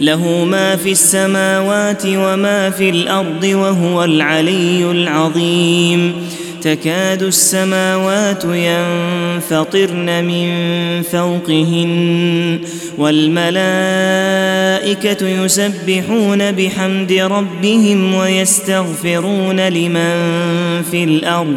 له ما في السماوات وما في الأرض وهو العلي العظيم. تكاد السماوات ينفطرن من فوقهن والملائكة يسبحون بحمد ربهم ويستغفرون لمن في الأرض.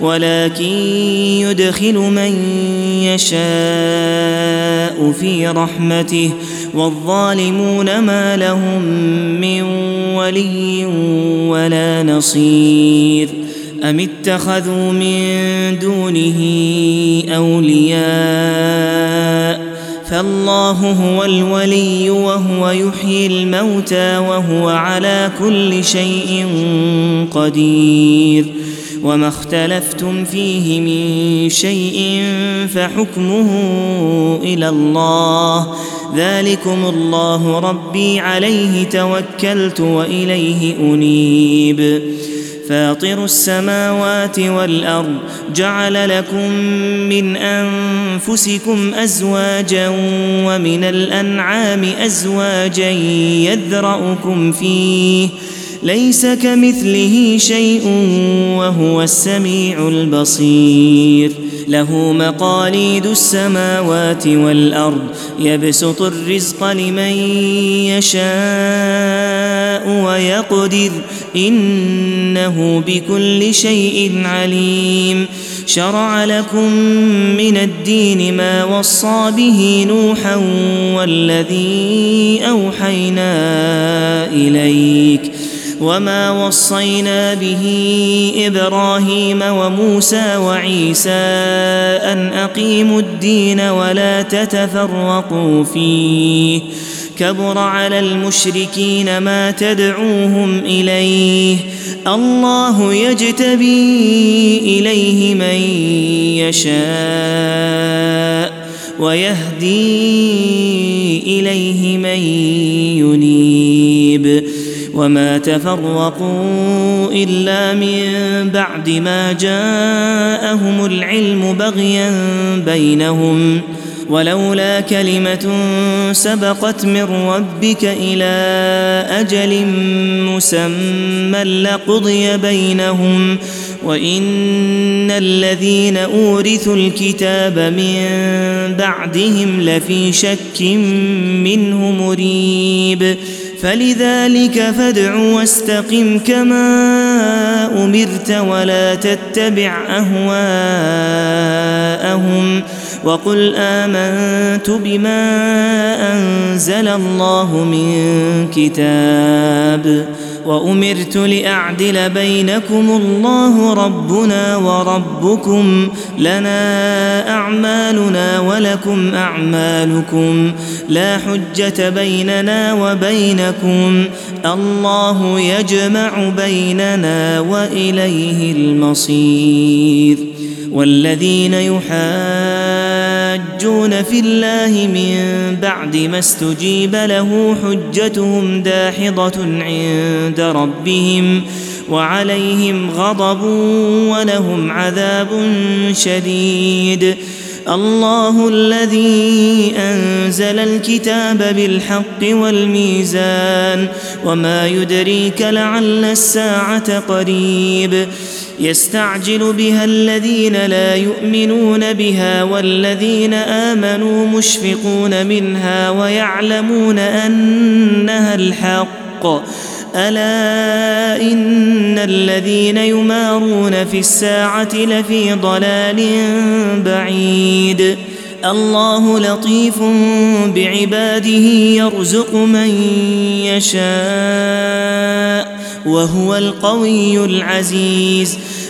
ولكن يدخل من يشاء في رحمته والظالمون ما لهم من ولي ولا نصير أم اتخذوا من دونه أولياء فالله هو الولي وهو يحيي الموتى وهو على كل شيء قدير وما اختلفتم فيه من شيء فحكمه إلى الله. ذلكم الله ربي عليه توكلت وإليه أنيب. فاطر السماوات والأرض جعل لكم من أنفسكم أزواجا ومن الأنعام أزواجا يذرأكم فيه. ليس كمثله شيء وهو السميع البصير. له مقاليد السماوات والأرض يبسط الرزق لمن يشاء ويقدر. إنه بكل شيء عليم. شرع لكم من الدين ما وصى به نوحا والذي أوحينا إليك. وما وصينا به إبراهيم وموسى وعيسى ان اقيموا الدين ولا تتفرقوا فيه كبر على المشركين ما تدعوهم اليه الله يجتبي اليه من يشاء ويهدي اليه من ينيب وما تفرقوا إلا من بعد ما جاءهم العلم بغيا بينهم. ولولا كلمة سبقت من ربك إلى أجل مسمى لقضي بينهم. وإن الذين أورثوا الكتاب من بعدهم لفي شك منه مريب. فلذلك فادع واستقم كما أمرت ولا تتبع أهواءهم وقل آمنت بما أنزل الله من كتاب وأمرت لأعدل بينكم الله ربنا وربكم لنا أعمالنا ولكم أعمالكم لا حجة بيننا وبينكم الله يجمع بيننا وإليه المصير والذين يحاجون في الله من بعد ما استجيب له حجتهم داحضة عند ربهم وعليهم غضب ولهم عذاب شديد. الله الذي أنزل الكتاب بالحق والميزان وما يدريك لعل الساعة قريب. يستعجل بها الذين لا يؤمنون بها والذين آمنوا مشفقون منها ويعلمون أنها الحق. ألا إن الذين يمارون في الساعة لفي ضلال بعيد. الله لطيف بعباده يرزق من يشاء وهو القوي العزيز.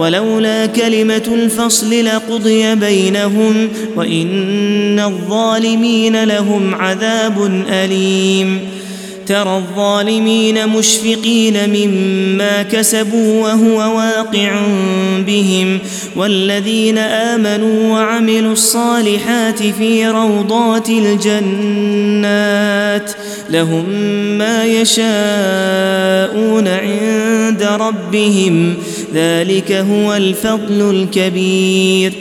ولولا كلمة الفصل لقضي بينهم وإن الظالمين لهم عذاب أليم. ترى الظالمين مشفقين مما كسبوا وهو واقع بهم والذين آمنوا وعملوا الصالحات في روضات الجنات لهم ما يشاءون عند ربهم ذلك هو الفضل الكبير.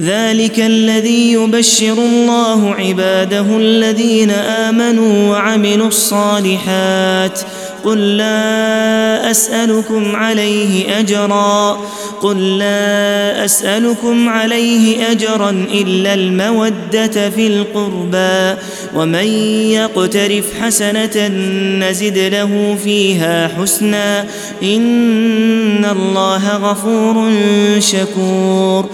ذلك الذي يبشر الله عباده الذين آمنوا وعملوا الصالحات. قل لا أسألكم عليه أجرا. قل لا أسألكم عليه أجرا إلا المودة في القربى. ومن يقترف حسنة نزد له فيها حسنا. إن الله غفور شكور.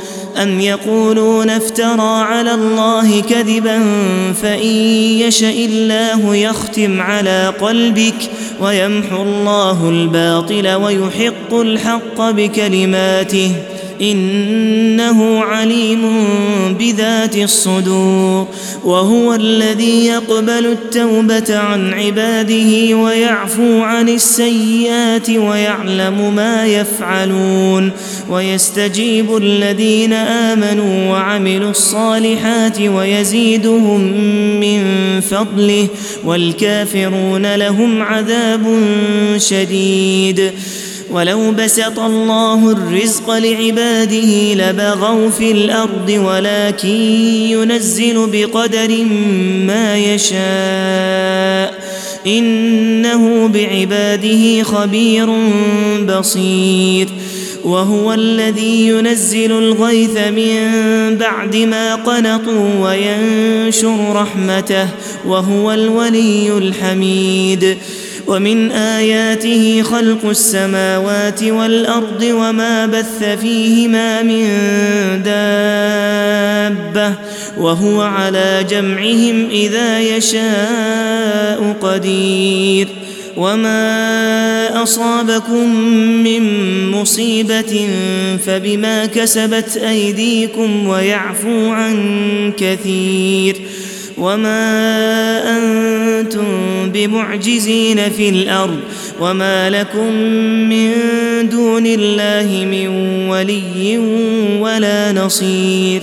أم يقولون افترى على الله كذبا فإن يشا الله يختم على قلبك. ويمحو الله الباطل ويحق الحق بكلماته إنه عليم بذات الصدور وهو الذي يقبل التوبة عن عباده ويعفو عن السيئات ويعلم ما يفعلون ويستجيب الذين آمنوا وعملوا الصالحات ويزيدهم من فضله والكافرون لهم عذاب شديد. ولو بسط الله الرزق لعباده لبغوا في الأرض ولكن ينزل بقدر ما يشاء. إنه بعباده خبير بصير. وهو الذي ينزل الغيث من بعد ما قنطوا وينشر رحمته. وهو الولي الحميد. ومن آياته خلق السماوات والأرض وما بث فيهما من دابة وهو على جمعهم إذا يشاء قدير وما أصابكم من مصيبة فبما كسبت أيديكم ويعفو عن كثير وما أنتم بمعجزين في الأرض وما لكم من دون الله من ولي ولا نصير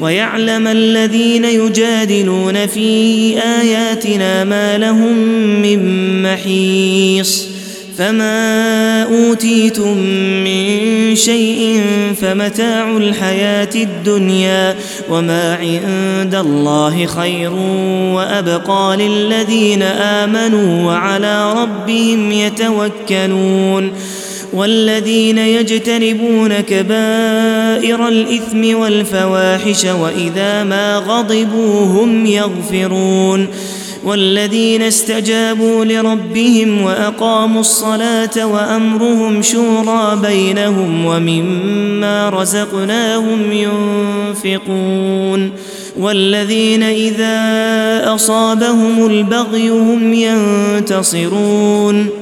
ويعلم الذين يجادلون في آياتنا ما لهم من محيص فما أوتيتم من شيء فمتاع الحياة الدنيا وما عند الله خير وأبقى للذين آمنوا وعلى ربهم يتوكلون والذين يجتنبون كبائر الإثم والفواحش وإذا ما غضبوا هم يغفرون والذين استجابوا لربهم وأقاموا الصلاة وأمرهم شورى بينهم ومما رزقناهم ينفقون والذين إذا أصابهم البغي هم ينتصرون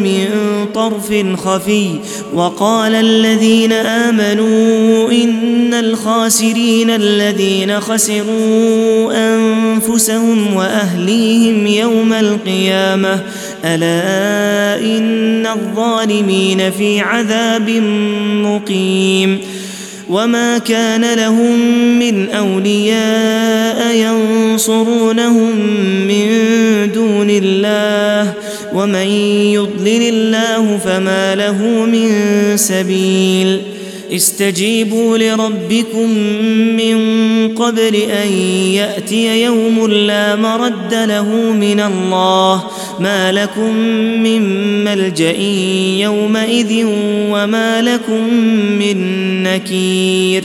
من طرف خفي وقال الذين آمنوا إن الخاسرين الذين خسروا أنفسهم وأهليهم يوم القيامة. ألا إن الظالمين في عذاب مقيم. وما كان لهم من أولياء ينصرونهم من دون الله. ومن يضلل الله فما له من سبيل استجيبوا لربكم من قبل أن يأتي يوم لا مرد له من الله ما لكم من ملجأ يومئذ وما لكم من نكير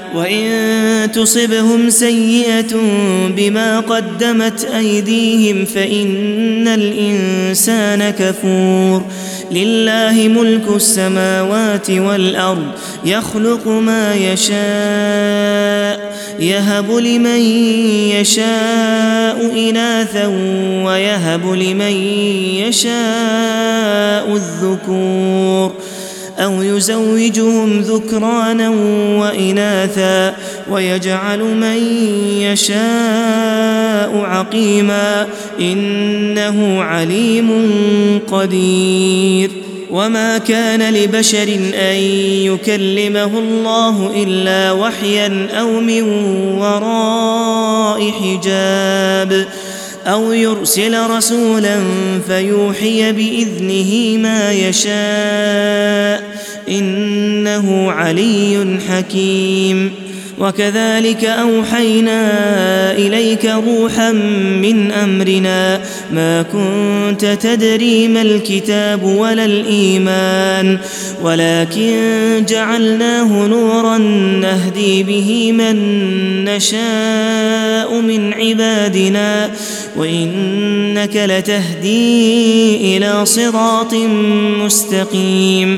وإن تصبهم سيئة بما قدمت أيديهم فإن الإنسان كفور. لله ملك السماوات والأرض يخلق ما يشاء يهب لمن يشاء إناثا ويهب لمن يشاء الذكور. أو يزوجهم ذكرانا وإناثا ويجعل من يشاء عقيما إنه عليم قدير. وما كان لبشر أن يكلمه الله إلا وحيا أو من وراء حجاب. أو يرسل رسولا فيوحي بإذنه ما يشاء. إنه علي حكيم. وكذلك أوحينا إليك روحا من أمرنا. ما كنت تدري ما الكتاب ولا الإيمان. ولكن جعلناه نورا نهدي به من نشاء من عبادنا. وإنك لتهدي إلى صراط مستقيم.